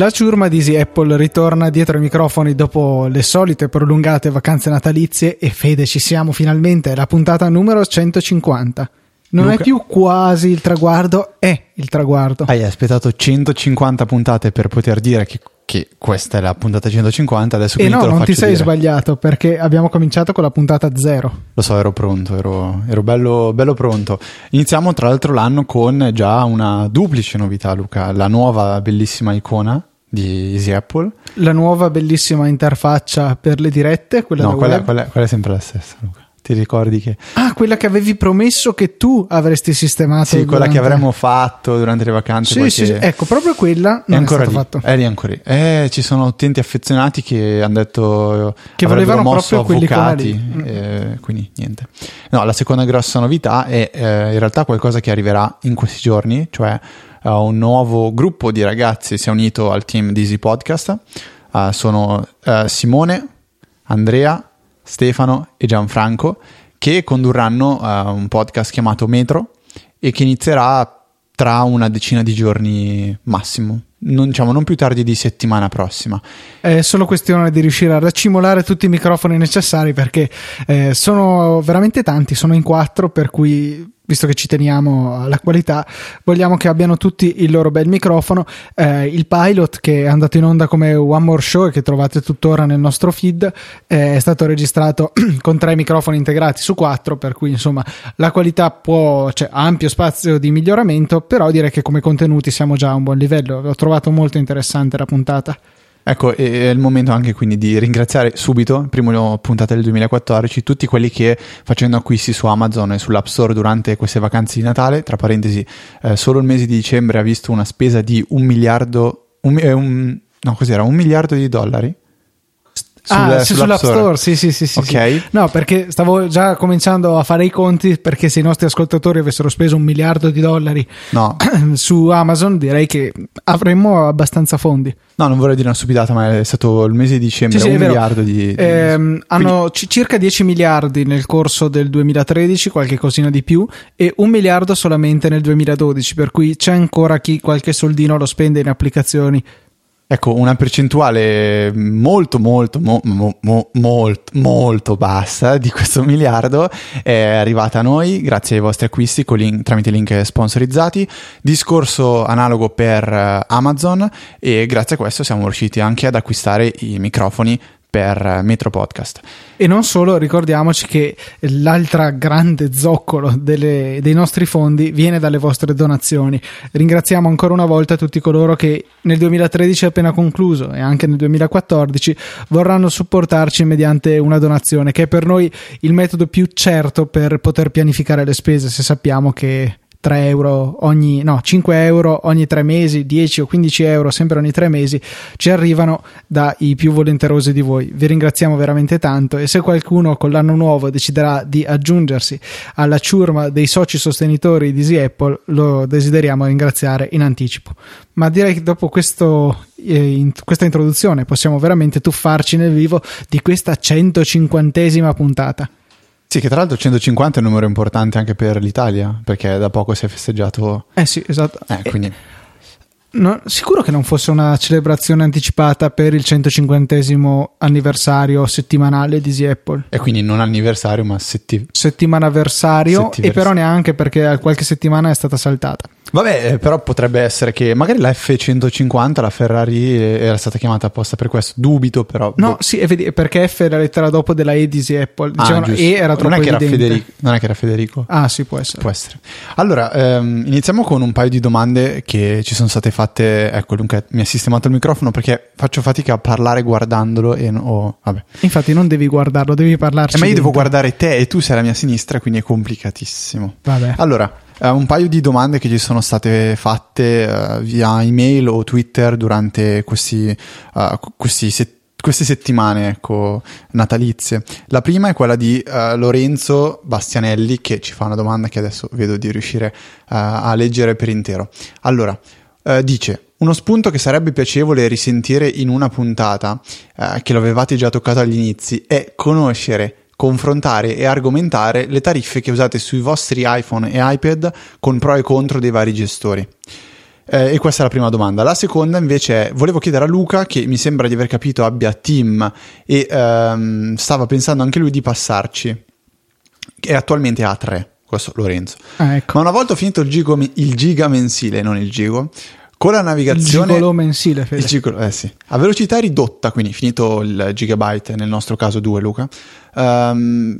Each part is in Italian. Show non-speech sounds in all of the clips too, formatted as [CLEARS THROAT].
La ciurma di Easy Apple ritorna dietro ai microfoni dopo le solite prolungate vacanze natalizie e Fede ci siamo finalmente, la puntata numero 150. Non Luca. è più quasi il traguardo, è il traguardo. Hai aspettato 150 puntate per poter dire che, che questa è la puntata 150, adesso quindi no, te lo non ti sei dire. sbagliato perché abbiamo cominciato con la puntata 0. Lo so, ero pronto, ero, ero bello, bello pronto. Iniziamo tra l'altro l'anno con già una duplice novità, Luca, la nuova bellissima icona di Easy Apple. La nuova bellissima interfaccia per le dirette, quella no, quella, quella- quella è sempre la stessa, Luca. Ti ricordi che... Ah, quella che avevi promesso che tu avresti sistemato. Sì, quella che durante- avremmo fatto durante le vacanze. Sì, poi sì, sì, ecco, proprio quella non è, ancora stato lì, fatto. è lì ancora lì. Eh, ci sono utenti affezionati che hanno detto Che volevano proprio avvocati, lì. eh, quindi niente. No, la seconda grossa novità è eh, in realtà qualcosa che arriverà in questi giorni, cioè eh, un nuovo gruppo di ragazzi si è unito al team di Easy Podcast. Eh, sono eh, Simone, Andrea, Stefano e Gianfranco che condurranno eh, un podcast chiamato Metro e che inizierà tra una decina di giorni massimo, non, diciamo non più tardi di settimana prossima. È solo questione di riuscire a raccimolare tutti i microfoni necessari perché eh, sono veramente tanti, sono in quattro, per cui visto che ci teniamo alla qualità, vogliamo che abbiano tutti il loro bel microfono. Eh, il pilot che è andato in onda come One More Show e che trovate tuttora nel nostro feed eh, è stato registrato [CLEARS THROAT] con tre microfoni integrati su quattro, per cui insomma la qualità può, cioè, ha ampio spazio di miglioramento, però direi che come contenuti siamo già a un buon livello. L'ho trovato molto interessante la puntata. Ecco, è il momento anche quindi di ringraziare subito, primo puntata del 2014, tutti quelli che facendo acquisti su Amazon e sull'App Store durante queste vacanze di Natale, tra parentesi, eh, solo il mese di dicembre ha visto una spesa di un miliardo, un, eh, un- no cos'era, un miliardo di dollari? Ah, Sul- sì, sull'App sull'App Store, sì, sì, sì, sì, Ok. sì. No, perché stavo già cominciando a fare i conti perché se i nostri ascoltatori avessero speso un miliardo di dollari No, [CLEARS THROAT] su Amazon, direi che avremmo abbastanza fondi. no, non vorrei dire una stupidata, ma è stato il mese di dicembre, Sì, sì, un miliardo di... di- Ehm, hanno ci- circa 10 miliardi nel corso del 2013, qualche cosina di più, e un miliardo solamente nel 2012, per cui c'è ancora chi qualche soldino lo spende in applicazioni. Ecco, una percentuale molto, molto, mo- mo- mo- molto, molto bassa di questo miliardo è arrivata a noi grazie ai vostri acquisti link- tramite link sponsorizzati. Discorso analogo per eh, Amazon e grazie a questo siamo riusciti anche ad acquistare i microfoni per eh, Metro Podcast. E non solo, ricordiamoci che l'altra grande zoccolo delle- dei nostri fondi viene dalle vostre donazioni. Ringraziamo ancora una volta tutti coloro che nel 2013 appena concluso e anche nel 2014 vorranno supportarci mediante una donazione, che è per noi il metodo più certo per poter pianificare le spese se sappiamo che 3 euro ogni, no, 5 euro ogni 3 mesi, 10 o 15 euro sempre ogni 3 mesi ci arrivano dai più volenterosi di voi. Vi ringraziamo veramente tanto e se qualcuno con l'anno nuovo deciderà di aggiungersi alla ciurma dei soci sostenitori di Easy Apple, lo desideriamo ringraziare in anticipo. Ma direi che dopo questo, eh, in- questa introduzione possiamo veramente tuffarci nel vivo di questa 150esima puntata. Sì, che tra l'altro 150 è un numero importante anche per l'Italia, perché da poco si è festeggiato... Eh sì, esatto. Eh, quindi... No, sicuro che non fosse una celebrazione anticipata per il 150 anniversario settimanale di Easy Apple. E quindi non anniversario, ma setti... Settimanaversario, e Settiversario. però neanche perché qualche settimana è stata saltata. Vabbè, eh, però potrebbe essere che magari la F150, la Ferrari, eh, era stata chiamata apposta per questo. Dubito, però. No, boh. sì, perché F è la lettera dopo della E di Apple. Ah, Dicevano giusto. E era troppo non è che era. Federico. Non è che era Federico. Ah, sì, può essere. Può essere. Allora, ehm, iniziamo con un paio di domande che ci sono state fatte. Ecco, Luca mi ha sistemato il microfono perché faccio fatica a parlare guardandolo e no- oh, vabbè. Infatti, non devi guardarlo, devi parlarci. Eh, ma io devo dentro. guardare te e tu sei alla mia sinistra, quindi è complicatissimo. Vabbè. Allora, eh, un paio di domande che ci sono state fatte eh, via email o Twitter durante questi, eh, questi set- queste settimane ecco, natalizie. La prima è quella di eh, Lorenzo Bastianelli che ci fa una domanda che adesso vedo di riuscire eh, a leggere per intero. Allora, eh, dice, Uno spunto che sarebbe piacevole risentire in una puntata, che lo avevate già toccato agli inizi, è conoscere, confrontare e argomentare le tariffe che usate sui vostri iPhone e iPad con pro e contro dei vari gestori. Eh, e questa è la prima domanda. La seconda invece è, volevo chiedere a Luca, che mi sembra di aver capito abbia team e ehm, stava pensando anche lui di passarci, e attualmente ha tre questo Lorenzo. Ah, ecco. Ma una volta finito il, gigo, il giga mensile, non il gigo, con la navigazione... Il gigolo mensile, Fede. Gigolo, eh sì. A velocità ridotta, quindi finito il gigabyte, nel nostro caso 2 Luca, um,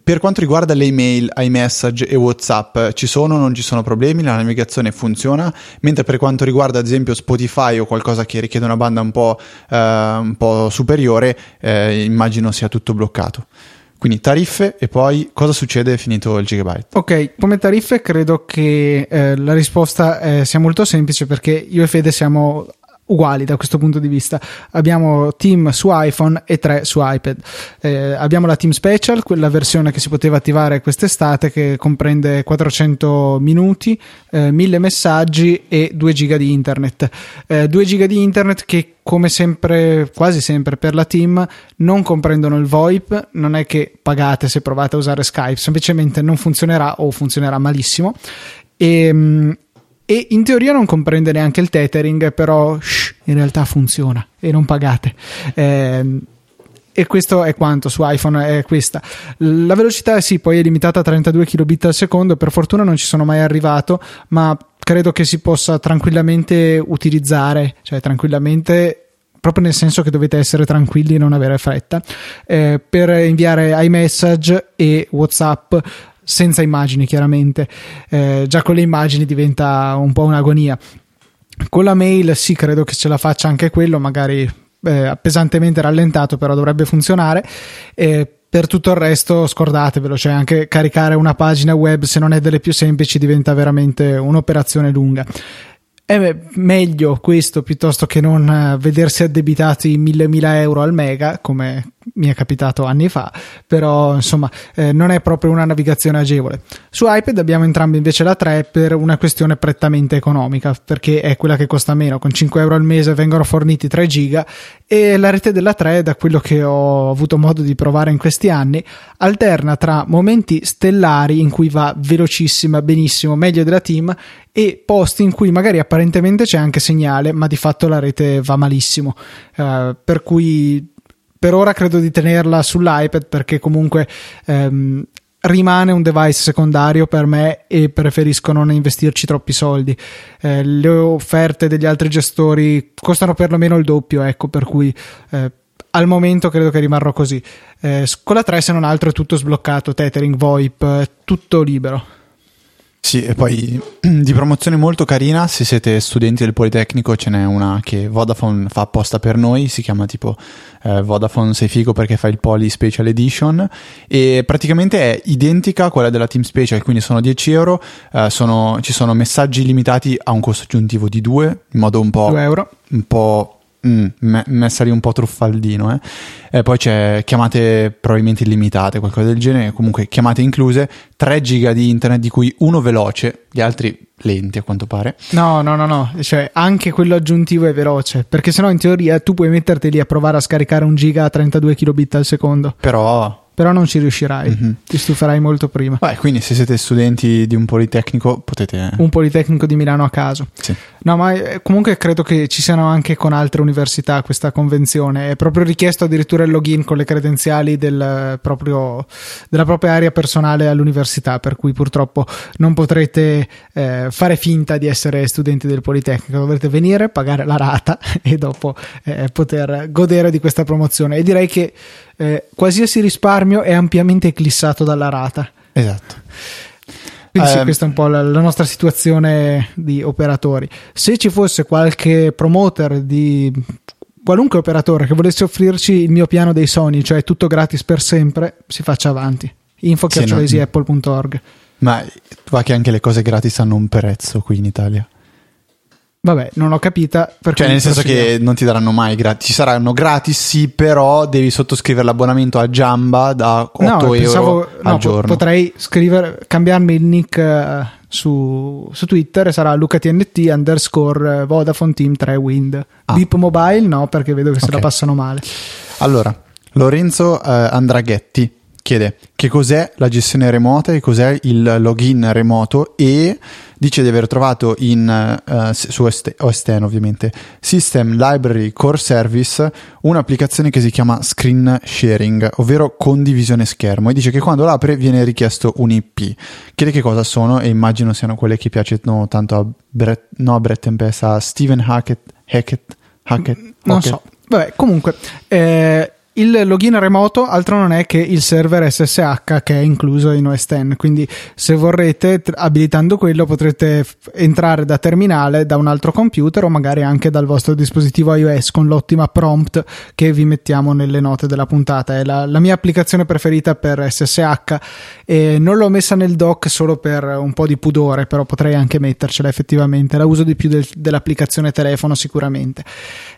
per quanto riguarda le email, iMessage e WhatsApp, ci sono o non ci sono problemi? La navigazione funziona? Mentre per quanto riguarda ad esempio Spotify o qualcosa che richiede una banda un po', uh, un po superiore, eh, immagino sia tutto bloccato. Quindi tariffe e poi cosa succede finito il gigabyte? Ok, come tariffe credo che eh, la risposta eh, sia molto semplice perché io e Fede siamo uguali da questo punto di vista. Abbiamo Team su iPhone e 3 su iPad. Eh, abbiamo la Team Special, quella versione che si poteva attivare quest'estate che comprende 400 minuti, eh, 1000 messaggi e 2 giga di internet. Eh, 2 giga di internet che come sempre, quasi sempre per la team, non comprendono il VoIP, non è che pagate se provate a usare Skype, semplicemente non funzionerà o funzionerà malissimo. E, ehm, e in teoria non comprende neanche il tethering, però shh, in realtà funziona e non pagate. Eh, e questo è quanto su iPhone è questa. La velocità sì, poi è limitata a 32 kbit al secondo, per fortuna non ci sono mai arrivato, ma credo che si possa tranquillamente utilizzare, cioè tranquillamente proprio nel senso che dovete essere tranquilli e non avere fretta, eh, per inviare iMessage e WhatsApp senza immagini chiaramente, eh, già con le immagini diventa un po' un'agonia. Con la mail sì, credo che ce la faccia anche quello, magari eh, pesantemente rallentato, però dovrebbe funzionare. Eh, per tutto il resto scordatevelo, cioè anche caricare una pagina web se non è delle più semplici diventa veramente un'operazione lunga è meglio questo piuttosto che non eh, vedersi addebitati mila euro al mega come mi è capitato anni fa però insomma eh, non è proprio una navigazione agevole su iPad abbiamo entrambi invece la 3 per una questione prettamente economica perché è quella che costa meno con 5 euro al mese vengono forniti 3 giga e la rete della 3 da quello che ho avuto modo di provare in questi anni alterna tra momenti stellari in cui va velocissima benissimo meglio della team e posti in cui magari apparentemente c'è anche segnale, ma di fatto la rete va malissimo. Uh, per cui per ora credo di tenerla sull'iPad perché comunque um, rimane un device secondario per me e preferisco non investirci troppi soldi. Eh, le offerte degli altri gestori costano perlomeno il doppio, ecco, per cui eh, al momento credo che rimarrò così. Eh, con la 3 se non altro è tutto sbloccato, tethering, VoIP, tutto libero. Sì, e poi [CLEARS THROAT] di promozione molto carina, se siete studenti del Politecnico ce n'è una che Vodafone fa apposta per noi, si chiama tipo eh, Vodafone sei figo perché fa il Poly Special Edition e praticamente è identica a quella della Team Special, quindi sono 10 euro, eh, sono, ci sono messaggi limitati a un costo aggiuntivo di 2, in modo un po'... 2 euro. Un po' Mm, messa lì un po' truffaldino, eh. E poi c'è chiamate probabilmente illimitate, qualcosa del genere, comunque chiamate incluse, 3 giga di internet di cui uno veloce, gli altri lenti a quanto pare. No, no, no, no, cioè anche quello aggiuntivo è veloce, perché sennò in teoria tu puoi metterti lì a provare a scaricare un giga a 32 kilobit al secondo. Però però non ci riuscirai, mm-hmm. ti stuferai molto prima. Beh, quindi se siete studenti di un politecnico potete... Un politecnico di Milano a caso. Sì. No, ma eh, comunque credo che ci siano anche con altre università questa convenzione. È proprio richiesto addirittura il login con le credenziali del proprio, della propria area personale all'università, per cui purtroppo non potrete eh, fare finta di essere studenti del politecnico. Dovrete venire, pagare la rata [LAUGHS] e dopo eh, poter godere di questa promozione. E direi che eh, qualsiasi risparmio è ampiamente eclissato dalla rata. Esatto. Quindi sì, um, questa è un po' la, la, nostra situazione di operatori. Se ci fosse qualche promoter di qualunque operatore che volesse offrirci il mio piano dei Sony, cioè tutto gratis per sempre, si faccia avanti. info sì, no, Ma va che anche le cose gratis hanno un prezzo qui in Italia. Vabbè, non ho capita. Cioè, nel senso che non ti daranno mai gratis. Ci saranno gratis, sì, però devi sottoscrivere l'abbonamento a Giamba da 8 no, euro pensavo, al no, giorno. Potrei scrivere, cambiarmi il nick uh, su, su Twitter e sarà lucatnt underscore Vodafone Team 3 Wind. Ah. Beep Mobile no, perché vedo che se Ok. la passano male. Allora, Lorenzo eh, Andraghetti chiede che cos'è la gestione remota e cos'è il login remoto e dice di aver trovato in, s- su OS OS X ovviamente System Library Core Service un'applicazione che si chiama Screen Sharing, ovvero condivisione schermo e dice che quando l'apre viene richiesto un IP. Chiede che cosa sono e immagino siano quelle che piacciono tanto a Brett, no a Brett Tempest, a Steven Hackett, Hackett, Hackett, Non Hackett. so. Vabbè, comunque, eh, il login remoto altro non è che il server SSH che è incluso in OS X. Quindi, se vorrete, abilitando quello, potrete entrare da terminale da un altro computer o magari anche dal vostro dispositivo iOS con l'ottima prompt che vi mettiamo nelle note della puntata. È la, la mia applicazione preferita per SSH e non l'ho messa nel dock solo per un po' di pudore, però potrei anche mettercela effettivamente. La uso di più del- dell'applicazione telefono sicuramente.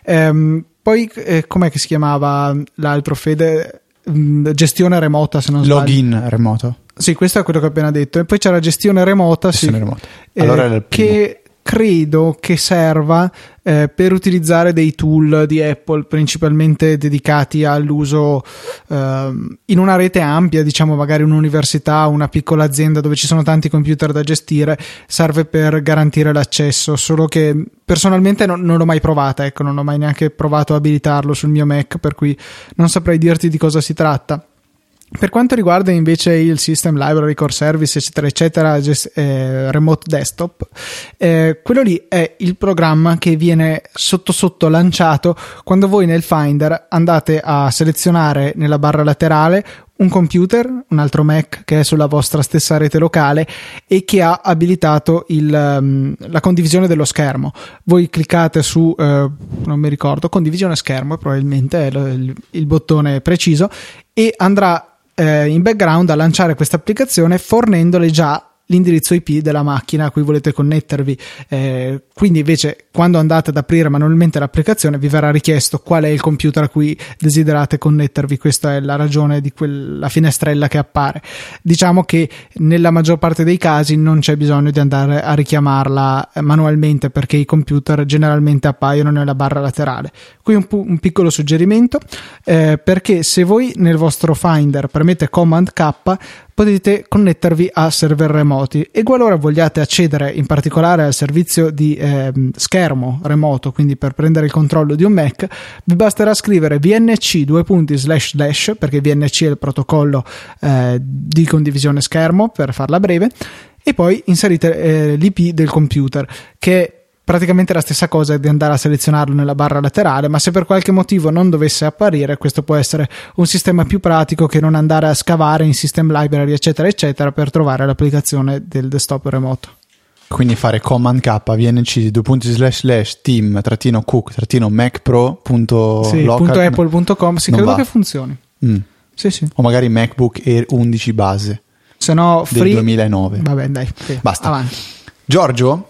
Ehm, poi, eh, com'è che si chiamava l'altro Fede? Mm, Gestione remota, se non sbaglio. Login remoto. Sì, questo è quello che ho appena detto. E poi c'era gestione remota, sì, Gestione remota. eh, Allora era il primo. che credo che serva eh, per utilizzare dei tool di Apple principalmente dedicati all'uso ehm, in una rete ampia, diciamo magari un'università, una piccola azienda dove ci sono tanti computer da gestire, serve per garantire l'accesso, solo che personalmente non, non l'ho mai provata, ecco, non ho mai neanche provato a abilitarlo sul mio Mac, per cui non saprei dirti di cosa si tratta. Per quanto riguarda invece il System Library Core Service, eccetera, eccetera, gest- eh, Remote Desktop, eh, quello lì è il programma che viene sotto sotto lanciato quando voi nel Finder andate a selezionare nella barra laterale un computer, un altro Mac che è sulla vostra stessa rete locale e che ha abilitato il, ehm, la condivisione dello schermo. Voi cliccate su, eh, non mi ricordo, condivisione schermo, probabilmente è il, il bottone preciso, e andrà eh, in background a lanciare questa applicazione fornendole già l'indirizzo IP della macchina a cui volete connettervi. Eh, quindi invece quando andate ad aprire manualmente l'applicazione vi verrà richiesto qual è il computer a cui desiderate connettervi. Questa è la ragione di quella finestrella che appare. Diciamo che nella maggior parte dei casi non c'è bisogno di andare a richiamarla eh, manualmente perché i computer generalmente appaiono nella barra laterale. Qui un, pu- un piccolo suggerimento eh, perché se voi nel vostro Finder premete Command K potete connettervi a server remoti. E qualora vogliate accedere in particolare al servizio di ehm, schermo remoto, quindi per prendere il controllo di un Mac, vi basterà scrivere vnc due punti slash slash perché vnc è il protocollo eh, di condivisione schermo per farla breve e poi inserite eh, l'IP del computer che praticamente la stessa cosa di andare a selezionarlo nella barra laterale, ma se per qualche motivo non dovesse apparire, questo può essere un sistema più pratico che non andare a scavare in system library, eccetera, eccetera, per trovare l'applicazione del desktop remoto. Quindi fare command k vnc due punti slash slash team trattino cook trattino mac pro punto sì, Non credo va. che funzioni. Mm. Sì, sì. o magari macbook air 11 base Se no, del free. 2009 Vabbè, dai, sì, Basta. Avanti. Giorgio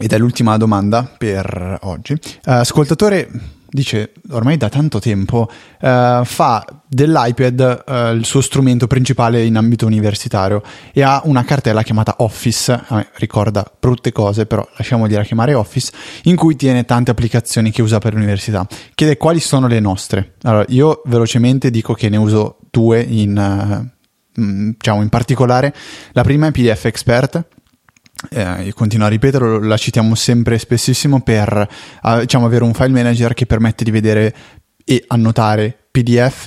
ed è l'ultima domanda per oggi eh, ascoltatore dice ormai da tanto tempo eh, fa dell'iPad eh, il suo strumento principale in ambito universitario e ha una cartella chiamata Office, a ricorda brutte cose però lasciamogliela chiamare Office, in cui tiene tante applicazioni che usa per l'università. Chiede quali sono le nostre. Allora io velocemente dico che ne uso due in, eh, mm, diciamo in particolare. La prima è PDF Expert, eh, io continuo a ripeterlo, la citiamo sempre spessissimo per eh, diciamo, avere un file manager che permette di vedere e annotare PDF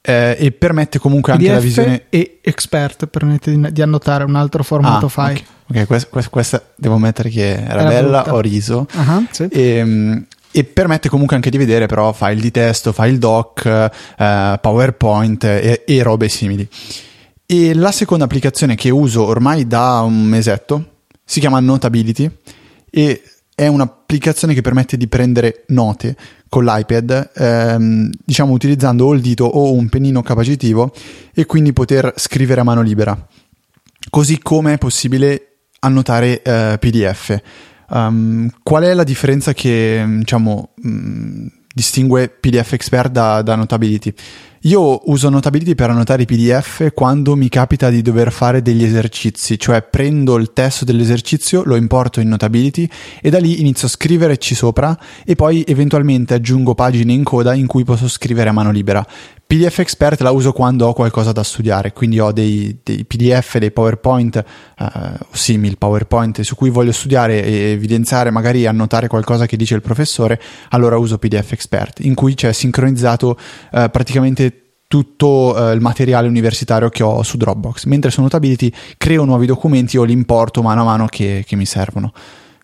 eh, e permette comunque anche la PDF visione. e expert permette di, di annotare un altro formato Ah, file. ok, ok, questa, questa- questa devo mettere che era, Era bella, brutta. ho riso. Ah, sì. E, e permette comunque anche di vedere però file di testo, file doc, eh, PowerPoint e, e robe simili. E la seconda applicazione che uso ormai da un mesetto si chiama Notability e è un'applicazione che permette di prendere note con l'iPad, ehm, diciamo utilizzando o il dito o un pennino capacitivo e quindi poter scrivere a mano libera. Così come è possibile annotare eh, PDF. Um, qual è la differenza che diciamo mh, distingue PDF Expert da, da Notability? Io uso Notability per annotare i PDF quando mi capita di dover fare degli esercizi, cioè prendo il testo dell'esercizio, lo importo in Notability e da lì inizio a scriverci sopra e poi eventualmente aggiungo pagine in coda in cui posso scrivere a mano libera. PDF Expert la uso quando ho qualcosa da studiare, quindi ho dei, dei PDF, dei PowerPoint uh, simili PowerPoint su cui voglio studiare e evidenziare, magari annotare qualcosa che dice il professore, allora uso PDF Expert, in cui c'è sincronizzato uh, praticamente tutto uh, il materiale universitario che ho su Dropbox, mentre su Notability creo nuovi documenti o li importo mano a mano che, che mi servono.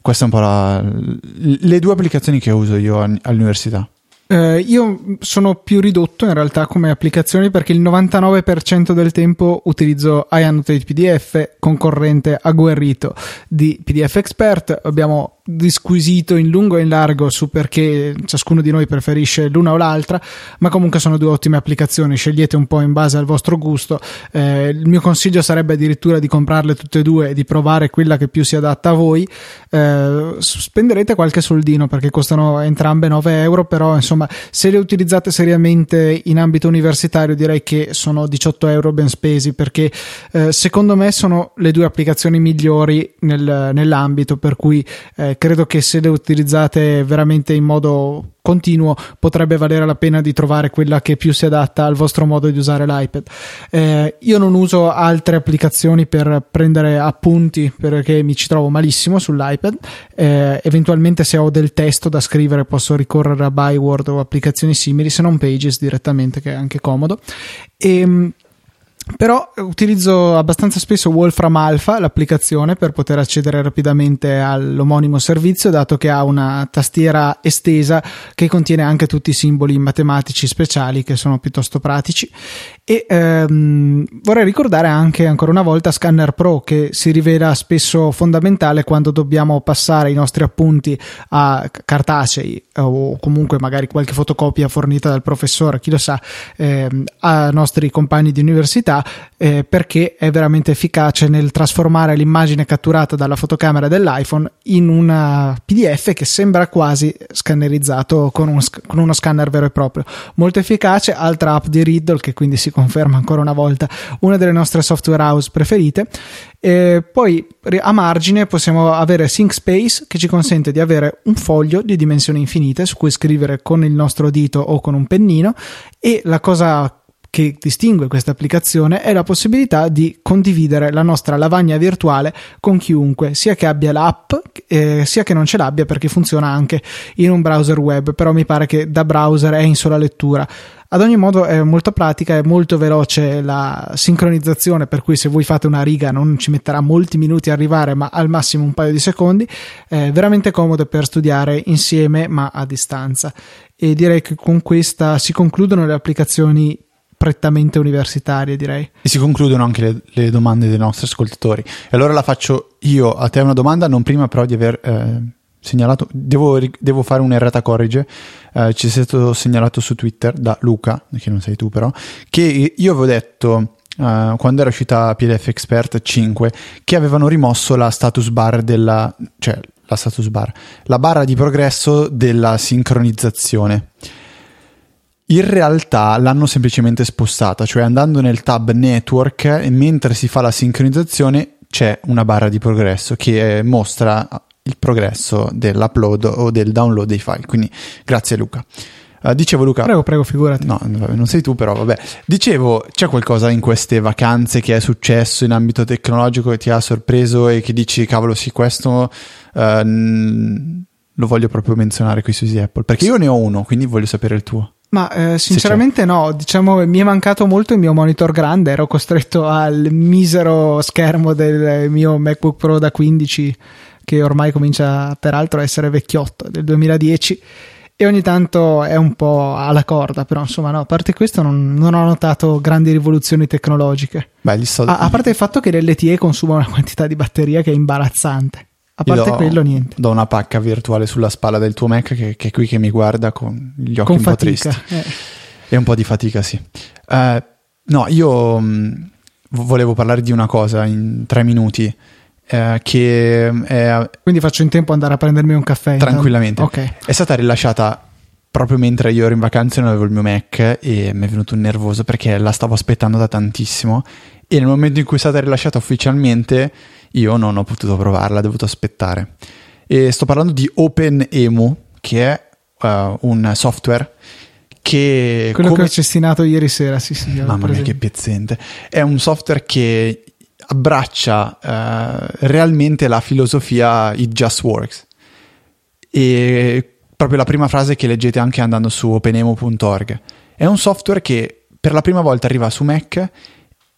Queste sono un po' la, le due applicazioni che uso io all'università. Eh, io sono più ridotto in realtà come applicazioni perché il 99% del tempo utilizzo iAnnotate PDF, concorrente agguerrito di PDF Expert. Abbiamo disquisito in lungo e in largo su perché ciascuno di noi preferisce l'una o l'altra, ma comunque sono due ottime applicazioni. Scegliete un po' in base al vostro gusto. Eh, il mio consiglio sarebbe addirittura di comprarle tutte e due e di provare quella che più si adatta a voi. Eh, spenderete qualche soldino perché costano entrambe 9 euro, però insomma se le utilizzate seriamente in ambito universitario direi che sono 18 euro ben spesi perché eh, secondo me sono le due applicazioni migliori nel, nell'ambito per cui eh, credo che se le utilizzate veramente in modo continuo potrebbe valere la pena di trovare quella che più si adatta al vostro modo di usare l'iPad. Eh, io non uso altre applicazioni per prendere appunti perché mi ci trovo malissimo sull'iPad. Eh, eventualmente se ho del testo da scrivere posso ricorrere a Byword o applicazioni simili, se non Pages direttamente che è anche comodo. E, ehm, però utilizzo abbastanza spesso Wolfram Alpha, l'applicazione, per poter accedere rapidamente all'omonimo servizio, dato che ha una tastiera estesa che contiene anche tutti i simboli matematici speciali che sono piuttosto pratici. E ehm, vorrei ricordare anche ancora una volta Scanner Pro, che si rivela spesso fondamentale quando dobbiamo passare i nostri appunti a cartacei o comunque magari qualche fotocopia fornita dal professore, chi lo sa, ehm, a nostri compagni di università eh, perché è veramente efficace nel trasformare l'immagine catturata dalla fotocamera dell'iPhone in un PDF che sembra quasi scannerizzato con, un, con, uno scanner vero e proprio. Molto efficace, altra app di Riddle che quindi si conferma ancora una volta una delle nostre software house preferite. E poi a margine possiamo avere ThinkSpace che ci consente di avere un foglio di dimensioni infinite su cui scrivere con il nostro dito o con un pennino e la cosa che distingue questa applicazione è la possibilità di condividere la nostra lavagna virtuale con chiunque, sia che abbia l'app, eh, sia che non ce l'abbia perché funziona anche in un browser web, però mi pare che da browser è in sola lettura. Ad ogni modo è molto pratica, è molto veloce la sincronizzazione, per cui se voi fate una riga non ci metterà molti minuti a arrivare, ma al massimo un paio di secondi. È veramente comodo per studiare insieme ma a distanza. E direi che con questa si concludono le applicazioni prettamente universitarie, direi. E si concludono anche le, le, domande dei nostri ascoltatori. E allora la faccio io a te una domanda, non prima però di aver eh, segnalato, devo, devo, fare un'errata corrige, eh, ci è stato segnalato su Twitter da Luca, che non sei tu però, che io avevo detto... Uh, quando era uscita PDF Expert 5 che avevano rimosso la status bar della cioè la status bar la barra di progresso della sincronizzazione in realtà l'hanno semplicemente spostata, cioè andando nel tab Network e mentre si fa la sincronizzazione c'è una barra di progresso che mostra il progresso dell'upload o del download dei file. Quindi grazie Luca. Uh, dicevo Luca. Prego, prego, figurati. No, non sei tu, però vabbè. Dicevo, c'è qualcosa in queste vacanze che è successo in ambito tecnologico che ti ha sorpreso e che dici, cavolo, sì, questo uh, lo voglio proprio menzionare qui su Easy Apple. Perché io ne ho uno, quindi voglio sapere il tuo. Ma eh, sinceramente no, diciamo mi è mancato molto il mio monitor grande, ero costretto al misero schermo del mio MacBook Pro da 15 che ormai comincia peraltro a essere vecchiotto, del 2010 e ogni tanto è un po' alla corda, però insomma no, a parte questo non, non ho notato grandi rivoluzioni tecnologiche. Beh, soldi... a, a parte il fatto che l'LTE consuma una quantità di batteria che è imbarazzante. A parte do, quello, niente. Do una pacca virtuale sulla spalla del tuo Mac che, che è qui che mi guarda con gli occhi con un fatica, po' tristi. Eh. E un po' di fatica, sì. Uh, no, io mh, mm, volevo parlare di una cosa in tre minuti. Uh, che è, Quindi faccio in tempo ad andare a prendermi un caffè. Tranquillamente. Okay. È stata rilasciata proprio mentre io ero in vacanza non avevo il mio Mac e mi è venuto un nervoso perché la stavo aspettando da tantissimo e nel momento in cui è stata rilasciata ufficialmente io non ho potuto provarla, ho dovuto aspettare. E sto parlando di OpenEMU, che è uh, un software che... Quello come... che ho cestinato ieri sera, sì sì. Mamma mia che pezzente. È un software che abbraccia uh, realmente la filosofia It Just Works. E proprio la prima frase che leggete anche andando su openemo.org. È un software che per la prima volta arriva su Mac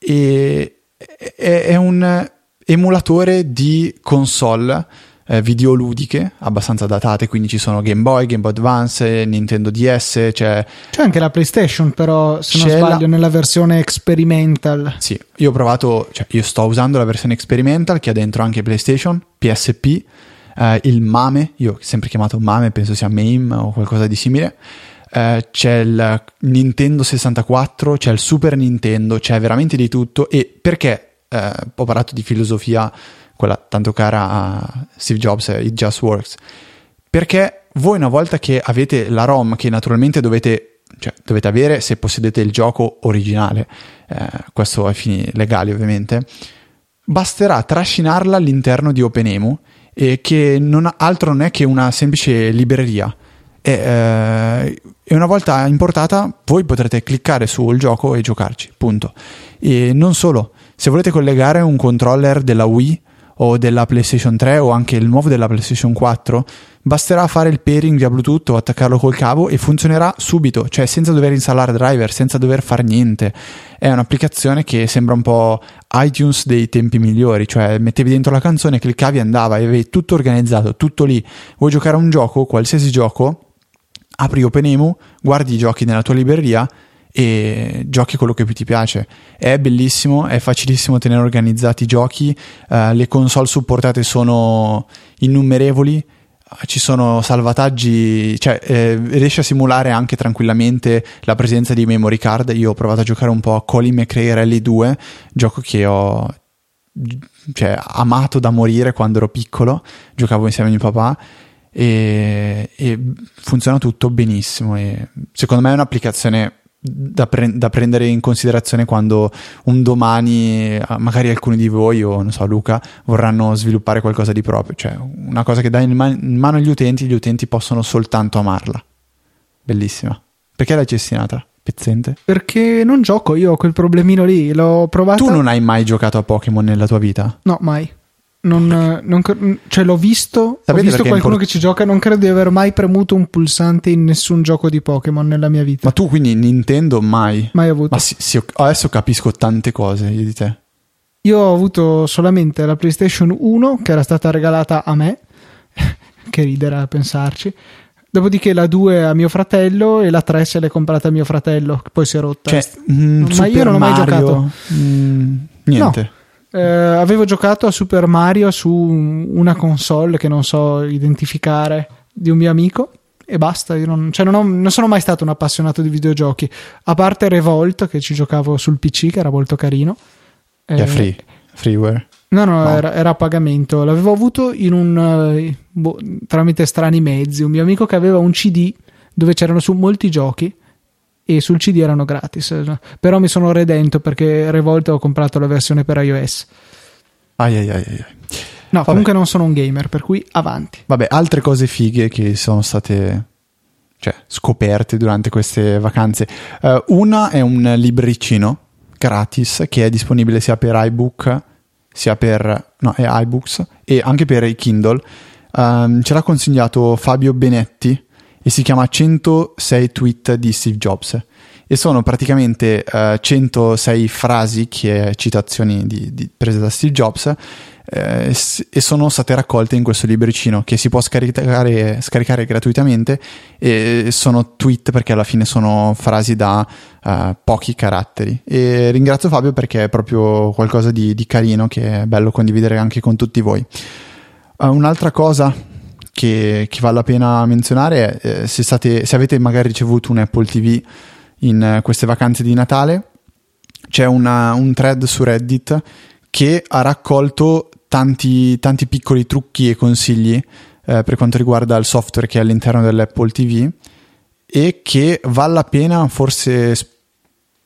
e è un emulatore di console eh, videoludiche abbastanza datate, quindi ci sono Game Boy, Game Boy Advance, Nintendo DS, c'è... C'è anche la PlayStation, però se non sbaglio la... nella versione experimental. Sì, io ho provato, cioè io sto usando la versione experimental che ha dentro anche PlayStation, PSP, eh, il MAME, io ho sempre chiamato MAME, penso sia MAME o qualcosa di simile. Uh, c'è il Nintendo 64, c'è il Super Nintendo, c'è veramente di tutto. E perché uh, ho parlato di filosofia quella tanto cara a Steve Jobs, It Just Works. Perché voi una volta che avete la ROM, che naturalmente dovete, cioè, dovete avere se possedete il gioco originale, eh, questo ai fini legali ovviamente, basterà trascinarla all'interno di OpenEMU, e che non, altro non è che una semplice libreria. E, eh, e, una volta importata voi potrete cliccare sul gioco e giocarci, punto. E non solo, se volete collegare un controller della Wii o della PlayStation 3 o anche il nuovo della PlayStation 4, basterà fare il pairing via Bluetooth o attaccarlo col cavo e funzionerà subito, cioè senza dover installare driver, senza dover fare niente. È un'applicazione che sembra un po' iTunes dei tempi migliori, cioè mettevi dentro la canzone, cliccavi e andava, e avevi tutto organizzato, tutto lì. Vuoi giocare a un gioco, qualsiasi gioco, apri OpenEMU, guardi i giochi nella tua libreria e giochi quello che più ti piace. È bellissimo, è facilissimo tenere organizzati i giochi, uh, le console supportate sono innumerevoli, ci sono salvataggi, cioè eh, riesce a simulare anche tranquillamente la presenza di memory card. Io ho provato a giocare un po' a Colin McRae Rally 2, gioco che ho cioè, amato da morire quando ero piccolo, giocavo insieme a mio papà e, e funziona tutto benissimo e secondo me è un'applicazione da, pre- da, prendere in considerazione quando un domani magari alcuni di voi o non so Luca vorranno sviluppare qualcosa di proprio. Cioè una cosa che dai in, man- in mano agli utenti gli utenti possono soltanto amarla. Bellissima. Perché l'hai cestinata? pezzente? Perché non gioco io ho quel problemino lì l'ho provato tu non hai mai giocato a Pokémon nella tua vita? no mai non, non, cioè l'ho visto, Sapete ho visto qualcuno import- che ci gioca, non credo di aver mai premuto un pulsante in nessun gioco di Pokémon nella mia vita. Ma tu quindi Nintendo mai? Mai avuto. Ma sì, sì, adesso capisco tante cose di te. Io ho avuto solamente la PlayStation 1 che era stata regalata a me, [LAUGHS] che ridere a pensarci. Dopodiché la 2 a mio fratello e la 3 se l'è comprata a mio fratello, poi si è rotta. Cioè, mm, ma io non ho mai Mario, giocato. Mm, niente. No. Eh, avevo giocato a Super Mario su una console che non so identificare di un mio amico e basta. Io non, cioè non, ho, non, sono mai stato un appassionato di videogiochi, a parte Revolt che ci giocavo sul PC, che era molto carino. È eh, free, freeware. No, no, no. Era, era, a pagamento. L'avevo avuto in un, boh, tramite strani mezzi. Un mio amico che aveva un CD dove c'erano su molti giochi e sul CD erano gratis. Però mi sono redento perché Revolt ho comprato la versione per iOS. Ai ai ai ai. No, Vabbè. comunque non sono un gamer, per cui avanti. Vabbè, altre cose fighe che sono state cioè, scoperte durante queste vacanze. Uh, una è un libricino gratis che è disponibile sia per iBook sia per no, è iBooks e anche per i Kindle. Um, ce l'ha consigliato Fabio Benetti e si chiama 106 tweet di Steve Jobs. E sono praticamente uh, eh, 106 frasi che citazioni di, di, prese da Steve Jobs eh, e sono state raccolte in questo libricino che si può scaricare, scaricare, gratuitamente e sono tweet perché alla fine sono frasi da uh, pochi caratteri. E ringrazio Fabio perché è proprio qualcosa di, di carino che è bello condividere anche con tutti voi. Uh, un'altra cosa che, che vale la pena menzionare è eh, se, state, se avete magari ricevuto un Apple TV in eh, queste vacanze di Natale, c'è una, un thread su Reddit che ha raccolto tanti, tanti piccoli trucchi e consigli eh, per quanto riguarda il software che è all'interno dell'Apple TV e che vale la pena forse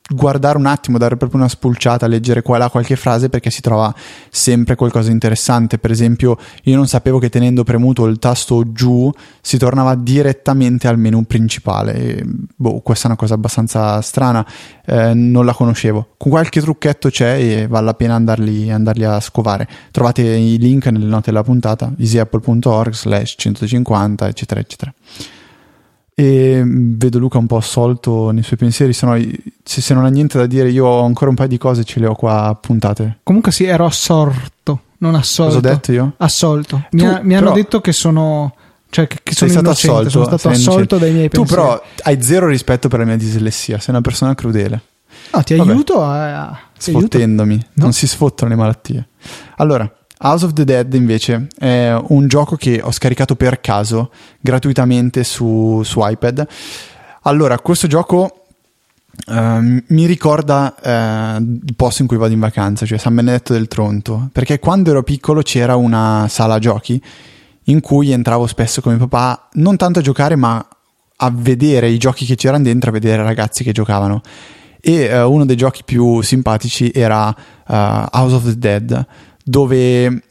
guardare un attimo, dare proprio una spulciata, leggere qua e là qualche frase perché si trova sempre qualcosa di interessante. Per esempio, io non sapevo che tenendo premuto il tasto giù si tornava direttamente al menu principale. E, boh, questa è una cosa abbastanza strana, eh, non la conoscevo. Con qualche trucchetto c'è e vale la pena andarli, andarli a scovare. Trovate i link nelle note della puntata, easyapple.org slash 150, eccetera, eccetera e mm, vedo Luca un po' assolto nei suoi pensieri, se, no, se, se, non ha niente da dire io ho ancora un paio di cose, ce le ho qua appuntate. Comunque sì, ero assorto, non assolto. Cosa ho detto io? Assolto. Mi, tu, ha, mi hanno detto che sono... Cioè che, che sono stato assolto, sono stato assolto dai miei pensieri. Tu però hai zero rispetto per la mia dislessia, sei una persona crudele. No, ti Vabbè. aiuto a... Sfottendomi, no? non si sfottono le malattie. Allora, House of the Dead invece è un gioco che ho scaricato per caso gratuitamente su, su iPad. Allora, questo gioco Uh, mi ricorda uh, il posto in cui vado in vacanza, cioè San Benedetto del Tronto, perché quando ero piccolo c'era una sala giochi in cui entravo spesso con mio papà, non tanto a giocare, ma a vedere i giochi che c'erano dentro, a vedere ragazzi che giocavano. E uh, uno dei giochi più simpatici era House of the Dead, dove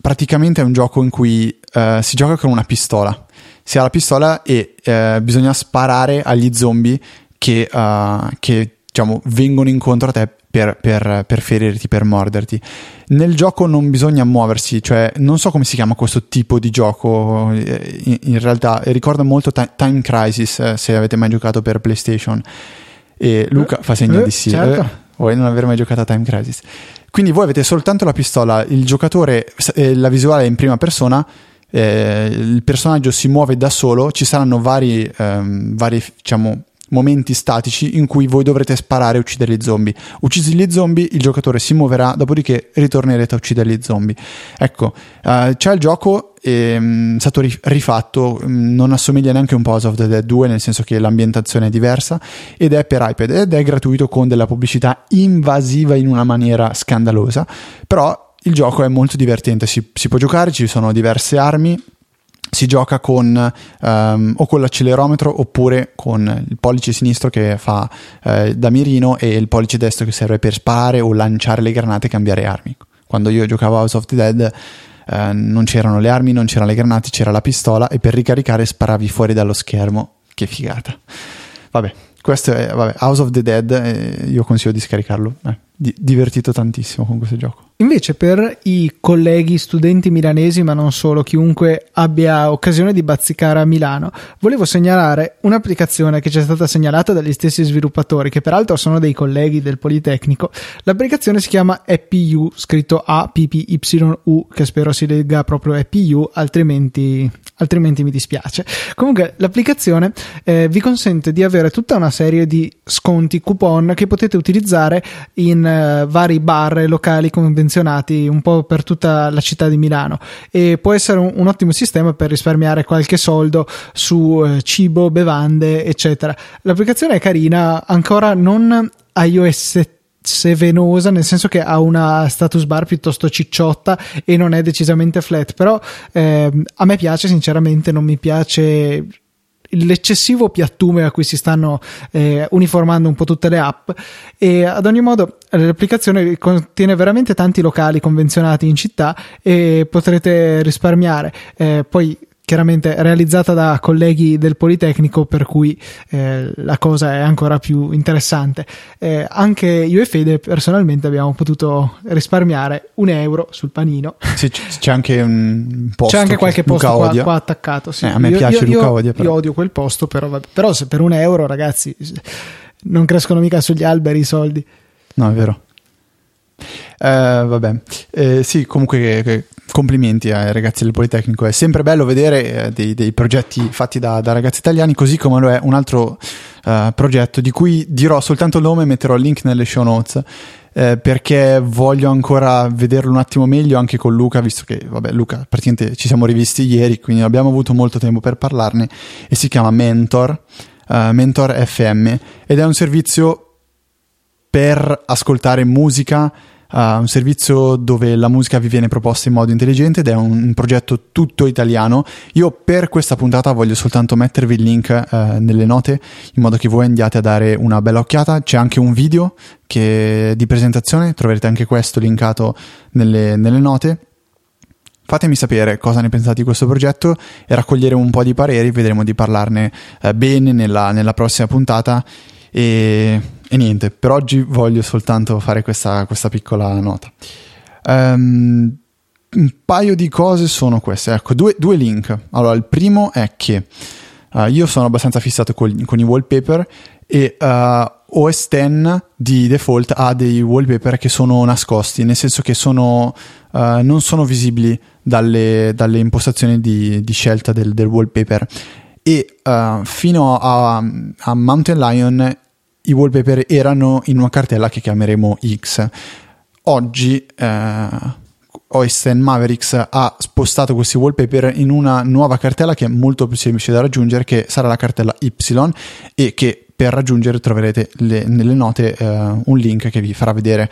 praticamente è un gioco in cui uh, si gioca con una pistola. Si ha la pistola e uh, bisogna sparare agli zombie che, uh, che diciamo, vengono incontro a te per, per, per, ferirti, per morderti. Nel gioco non bisogna muoversi, cioè non so come si chiama questo tipo di gioco, in, in realtà ricorda molto Time Crisis, se avete mai giocato per PlayStation. E Luca fa segno di sì. Certo. Vuoi non aver mai giocato a Time Crisis? Quindi voi avete soltanto la pistola, il giocatore, eh, la visuale è in prima persona, eh, il personaggio si muove da solo, ci saranno vari, ehm, vari diciamo, momenti statici in cui voi dovrete sparare e uccidere gli zombie. Uccisi gli zombie, il giocatore si muoverà, dopodiché ritornerete a uccidere gli zombie. Ecco, uh, c'è il gioco, è um, stato rifatto, um, non assomiglia neanche un po' a of the Dead 2, nel senso che l'ambientazione è diversa, ed è per iPad ed è gratuito con della pubblicità invasiva in una maniera scandalosa, però il gioco è molto divertente, si, si può giocare, ci sono diverse armi, si gioca con um, o con l'accelerometro oppure con il pollice sinistro che fa eh, da mirino e il pollice destro che serve per sparare o lanciare le granate e cambiare armi. Quando io giocavo a House of the Dead eh, non c'erano le armi, non c'erano le granate, c'era la pistola e per ricaricare sparavi fuori dallo schermo. Che figata. Vabbè, questo è vabbè, House of the Dead, eh, io consiglio di scaricarlo. Di- divertito tantissimo con questo gioco. Invece per i colleghi studenti milanesi, ma non solo, chiunque abbia occasione di bazzicare a Milano, volevo segnalare un'applicazione che ci è stata segnalata dagli stessi sviluppatori, che peraltro sono dei colleghi del Politecnico. L'applicazione si chiama EPU, scritto A-P-P-Y-U, che spero si legga proprio EPU, altrimenti, altrimenti mi dispiace. Comunque l'applicazione eh, vi consente di avere tutta una serie di sconti, coupon che potete utilizzare in eh, vari bar e locali convenzionati un po' per tutta la città di Milano e può essere un, un ottimo sistema per risparmiare qualche soldo su eh, cibo, bevande, eccetera. L'applicazione è carina, ancora non iOS sevenosa, nel senso che ha una status bar piuttosto cicciotta e non è decisamente flat, però eh, a me piace sinceramente, non mi piace l'eccessivo piattume a cui si stanno eh, uniformando un po' tutte le app. E ad ogni modo l'applicazione contiene veramente tanti locali convenzionati in città e potrete risparmiare. Eh, poi chiaramente realizzata da colleghi del Politecnico, per cui eh, la cosa è ancora più interessante. Eh, anche io e Fede personalmente abbiamo potuto risparmiare un euro sul panino. Sì, c'è anche un posto. C'è anche qualche posto qua, qua, attaccato. Sì. Eh, a me io, piace io, Luca Odia. Però. Io odio quel posto, però, però se per un euro, ragazzi, non crescono mica sugli alberi i soldi. No, è vero. Eh, vabbè, eh, sì, comunque complimenti ai ragazzi del Politecnico. È sempre bello vedere eh, dei, dei, progetti fatti da, da, ragazzi italiani, così come lo è un altro progetto di cui dirò soltanto il nome e metterò il link nelle show notes. Eh, perché voglio ancora vederlo un attimo meglio anche con Luca, visto che, vabbè, Luca, praticamente ci siamo rivisti ieri, quindi abbiamo avuto molto tempo per parlarne. E si chiama Mentor, uh, Mentor FM, ed è un servizio per ascoltare musica uh, un servizio dove la musica vi viene proposta in modo intelligente ed è un, un, progetto tutto italiano. Io per questa puntata voglio soltanto mettervi il link uh, nelle note in modo che voi andiate a dare una bella occhiata. C'è anche un video che, di presentazione, troverete anche questo linkato nelle, nelle note. Fatemi sapere cosa ne pensate di questo progetto e raccoglieremo un po' di pareri, vedremo di parlarne eh, bene nella, nella, prossima puntata. E, e, niente, per oggi voglio soltanto fare questa, questa piccola nota. Um, un paio di cose sono queste, ecco, due, due link. Allora, il primo è che uh, io sono abbastanza fissato con, con i wallpaper e uh, OS X di default ha dei wallpaper che sono nascosti, nel senso che sono, uh, non sono visibili dalle, dalle impostazioni di, di, scelta del, del wallpaper. E fino a, a, Mountain Lion i wallpaper erano in una cartella che chiameremo X. Oggi uh, OS X Mavericks ha spostato questi wallpaper in una nuova cartella che è molto più semplice da raggiungere, che sarà la cartella Y e che per raggiungere troverete le, nelle note uh, un link che vi farà vedere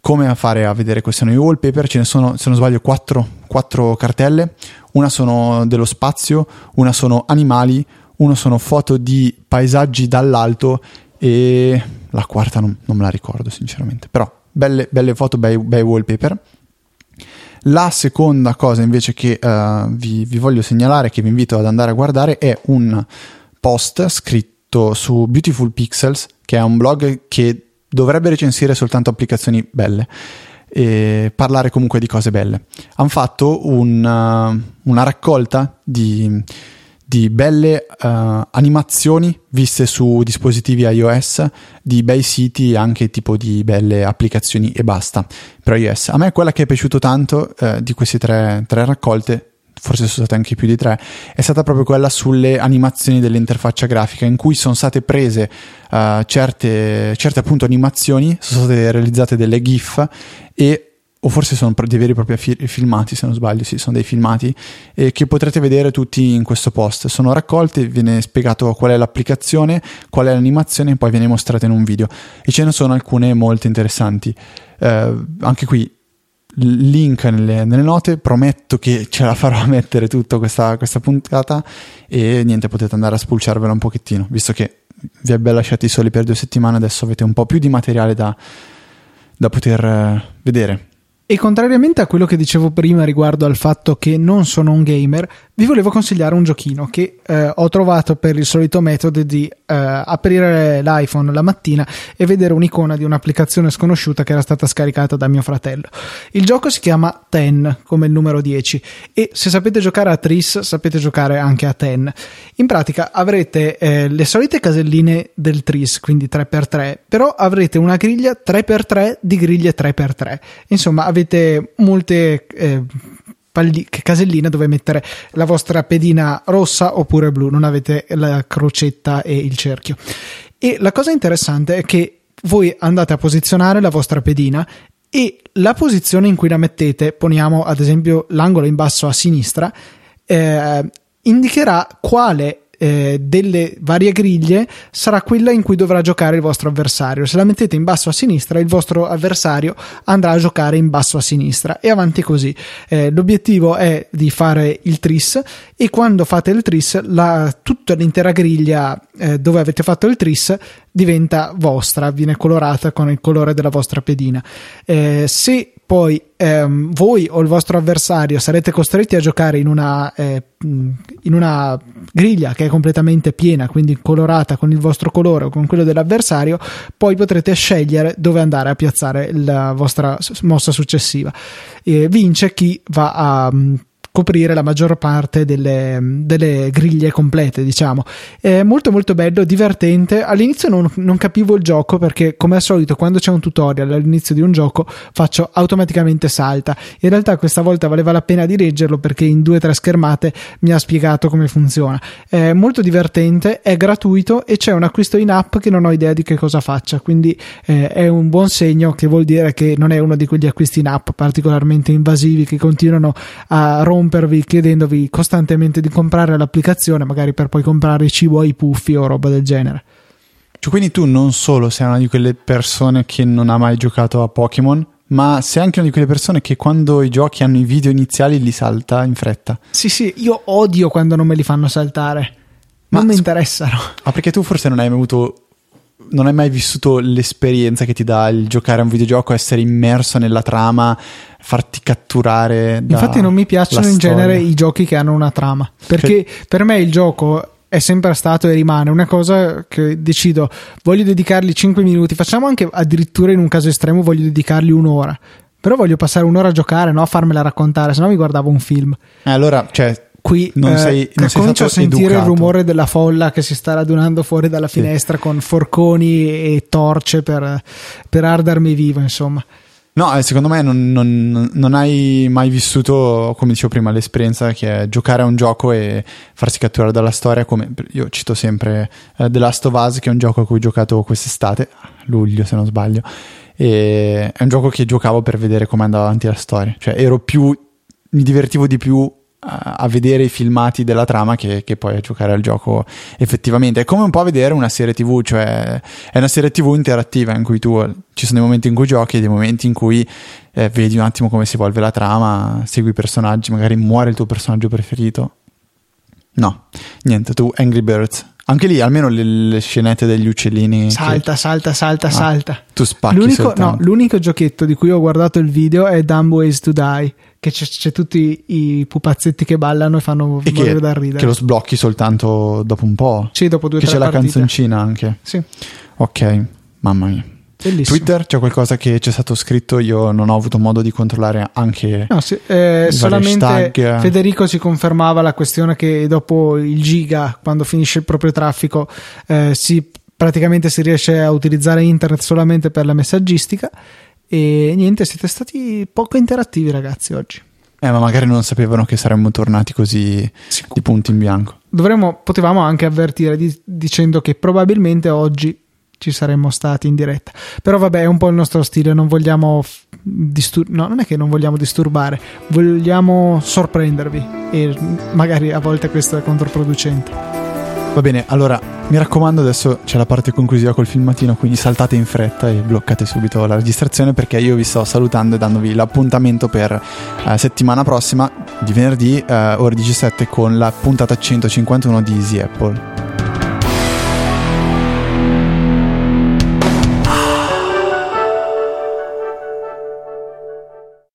come fare a vedere questi nuovi wallpaper. Ce ne sono, se non sbaglio, quattro, quattro cartelle. Una sono dello spazio, una sono animali, una sono foto di paesaggi dall'alto e la quarta non, non me la ricordo sinceramente. Però belle, belle foto, bei, bei wallpaper. La seconda cosa invece che uh, vi, vi, voglio segnalare, che vi invito ad andare a guardare, è un post scritto su Beautiful Pixels, che è un blog che dovrebbe recensire soltanto applicazioni belle e parlare comunque di cose belle. Hanno fatto una, uh, una raccolta di, di belle uh, animazioni viste su dispositivi iOS, di bei siti, anche tipo di belle applicazioni e basta per iOS. A me quella che è piaciuto tanto uh, di queste tre, tre raccolte forse sono state anche più di tre, è stata proprio quella sulle animazioni dell'interfaccia grafica, in cui sono state prese uh, certe, certe appunto animazioni, sono state realizzate delle GIF e o forse sono dei veri e propri filmati, se non sbaglio, sì, sono dei filmati, eh, che potrete vedere tutti in questo post. Sono raccolti, viene spiegato qual è l'applicazione, qual è l'animazione e poi viene mostrata in un video. E ce ne sono alcune molto interessanti. Eh, anche qui link nelle, nelle, note. Prometto che ce la farò a mettere tutta questa, questa, puntata. E niente, potete andare a spulciarvela un pochettino, visto che vi abbiamo lasciati soli per due settimane. Adesso avete un po' più di materiale da, da poter uh, vedere. E contrariamente a quello che dicevo prima riguardo al fatto che non sono un gamer, vi volevo consigliare un giochino che eh, ho trovato per il solito metodo di eh, aprire l'iPhone la mattina e vedere un'icona di un'applicazione sconosciuta che era stata scaricata da mio fratello. Il gioco si chiama Ten, come il numero 10, e se sapete giocare a Tris sapete giocare anche a Ten. In pratica avrete eh, le solite caselline del Tris, quindi 3x3, però avrete una griglia 3x3 di griglie 3x3. Insomma, avete molte eh, palli- caselline dove mettere la vostra pedina rossa oppure blu, non avete la crocetta e il cerchio. E la cosa interessante è che voi andate a posizionare la vostra pedina e la posizione in cui la mettete, poniamo ad esempio l'angolo in basso a sinistra, eh, indicherà quale eh, delle varie griglie sarà quella in cui dovrà giocare il vostro avversario. Se la mettete in basso a sinistra, il vostro avversario andrà a giocare in basso a sinistra e avanti così. Eh, l'obiettivo è di fare il tris e quando fate il tris, la, tutta l'intera griglia eh, dove avete fatto il tris diventa vostra, viene colorata con il colore della vostra pedina. Eh, se poi ehm, voi o il vostro avversario sarete costretti a giocare in una, eh, in una griglia che è completamente piena, quindi colorata con il vostro colore o con quello dell'avversario, poi potrete scegliere dove andare a piazzare la vostra mossa successiva. E vince chi va a coprire la maggior parte delle, delle, griglie complete, diciamo. È molto molto bello, divertente. All'inizio non, non, capivo il gioco perché, come al solito, quando c'è un tutorial all'inizio di un gioco faccio automaticamente salta. In realtà questa volta valeva la pena di leggerlo perché in due o tre schermate mi ha spiegato come funziona. È molto divertente, è gratuito e c'è un acquisto in app che non ho idea di che cosa faccia, quindi eh, è un buon segno che vuol dire che non è uno di quegli acquisti in app particolarmente invasivi che continuano a rompere rompervi chiedendovi costantemente di comprare l'applicazione, magari per poi comprare cibo ai puffi o roba del genere. Cioè, quindi tu non solo sei una di quelle persone che non ha mai giocato a Pokémon, ma sei anche una di quelle persone che quando i giochi hanno i video iniziali li salta in fretta. Sì, sì, io odio quando non me li fanno saltare. Non ma mi interessano. Ma perché tu forse non hai mai avuto non hai mai vissuto l'esperienza che ti dà il giocare a un videogioco, essere immerso nella trama, farti catturare. Infatti, non mi piacciono in genere i giochi che hanno una trama. Perché per, per me il gioco è sempre stato e rimane una cosa che decido, voglio dedicargli 5 minuti, facciamo anche addirittura in un caso estremo, voglio dedicargli un'ora. Però voglio passare un'ora a giocare, no a farmela raccontare, se no mi guardavo un film. Eh, allora, cioè, qui non sei, eh, non sei comincio a sentire educato. il rumore della folla che si sta radunando fuori dalla finestra sì. con forconi e torce per, per ardermi vivo, insomma. No, eh, secondo me non, non, non, hai mai vissuto, come dicevo prima, l'esperienza che è giocare a un gioco e farsi catturare dalla storia. Come io cito sempre uh, The Last of Us, che è un gioco a cui ho giocato quest'estate, luglio se non sbaglio. E è un gioco che giocavo per vedere come andava avanti la storia. Cioè, ero più. mi divertivo di più a vedere i filmati della trama che, che, poi a giocare al gioco effettivamente. È come un po' vedere una serie TV, cioè è una serie TV interattiva in cui tu ci sono dei momenti in cui giochi e dei momenti in cui eh, vedi un attimo come si evolve la trama, segui i personaggi, magari muore il tuo personaggio preferito. No, niente, tu Angry Birds. Anche lì, almeno le, le scenette degli uccellini. Salta, che... salta, salta, ah, salta. Tu spacchi l'unico, no, l'unico giochetto di cui ho guardato il video è Dumb Ways to Die che c'è, c'è, tutti i pupazzetti che ballano e fanno e morire da ridere. Che lo sblocchi soltanto dopo un po'. Sì, dopo due o tre Che c'è partite. la canzoncina anche. Sì. Ok, mamma mia. Bellissimo. Twitter c'è qualcosa che c'è stato scritto, io non ho avuto modo di controllare anche. No, sì, eh, solamente Federico si confermava la questione che dopo il giga, quando finisce il proprio traffico, eh, si, praticamente si riesce a utilizzare internet solamente per la messaggistica e niente, siete stati poco interattivi, ragazzi, oggi. Eh, ma magari non sapevano che saremmo tornati così Sicuro. di punto in bianco. Dovremmo, potevamo anche avvertire di, dicendo che probabilmente oggi ci saremmo stati in diretta. Però vabbè, è un po' il nostro stile, non vogliamo disturbare, no, non è che non vogliamo disturbare, vogliamo sorprendervi e magari a volte questo è controproducente. Va bene, allora mi raccomando, adesso c'è la parte conclusiva col filmatino, quindi saltate in fretta e bloccate subito la registrazione perché io vi sto salutando e dandovi l'appuntamento per eh, settimana prossima, di venerdì, eh, ore 17, con la puntata 151 di Easy Apple.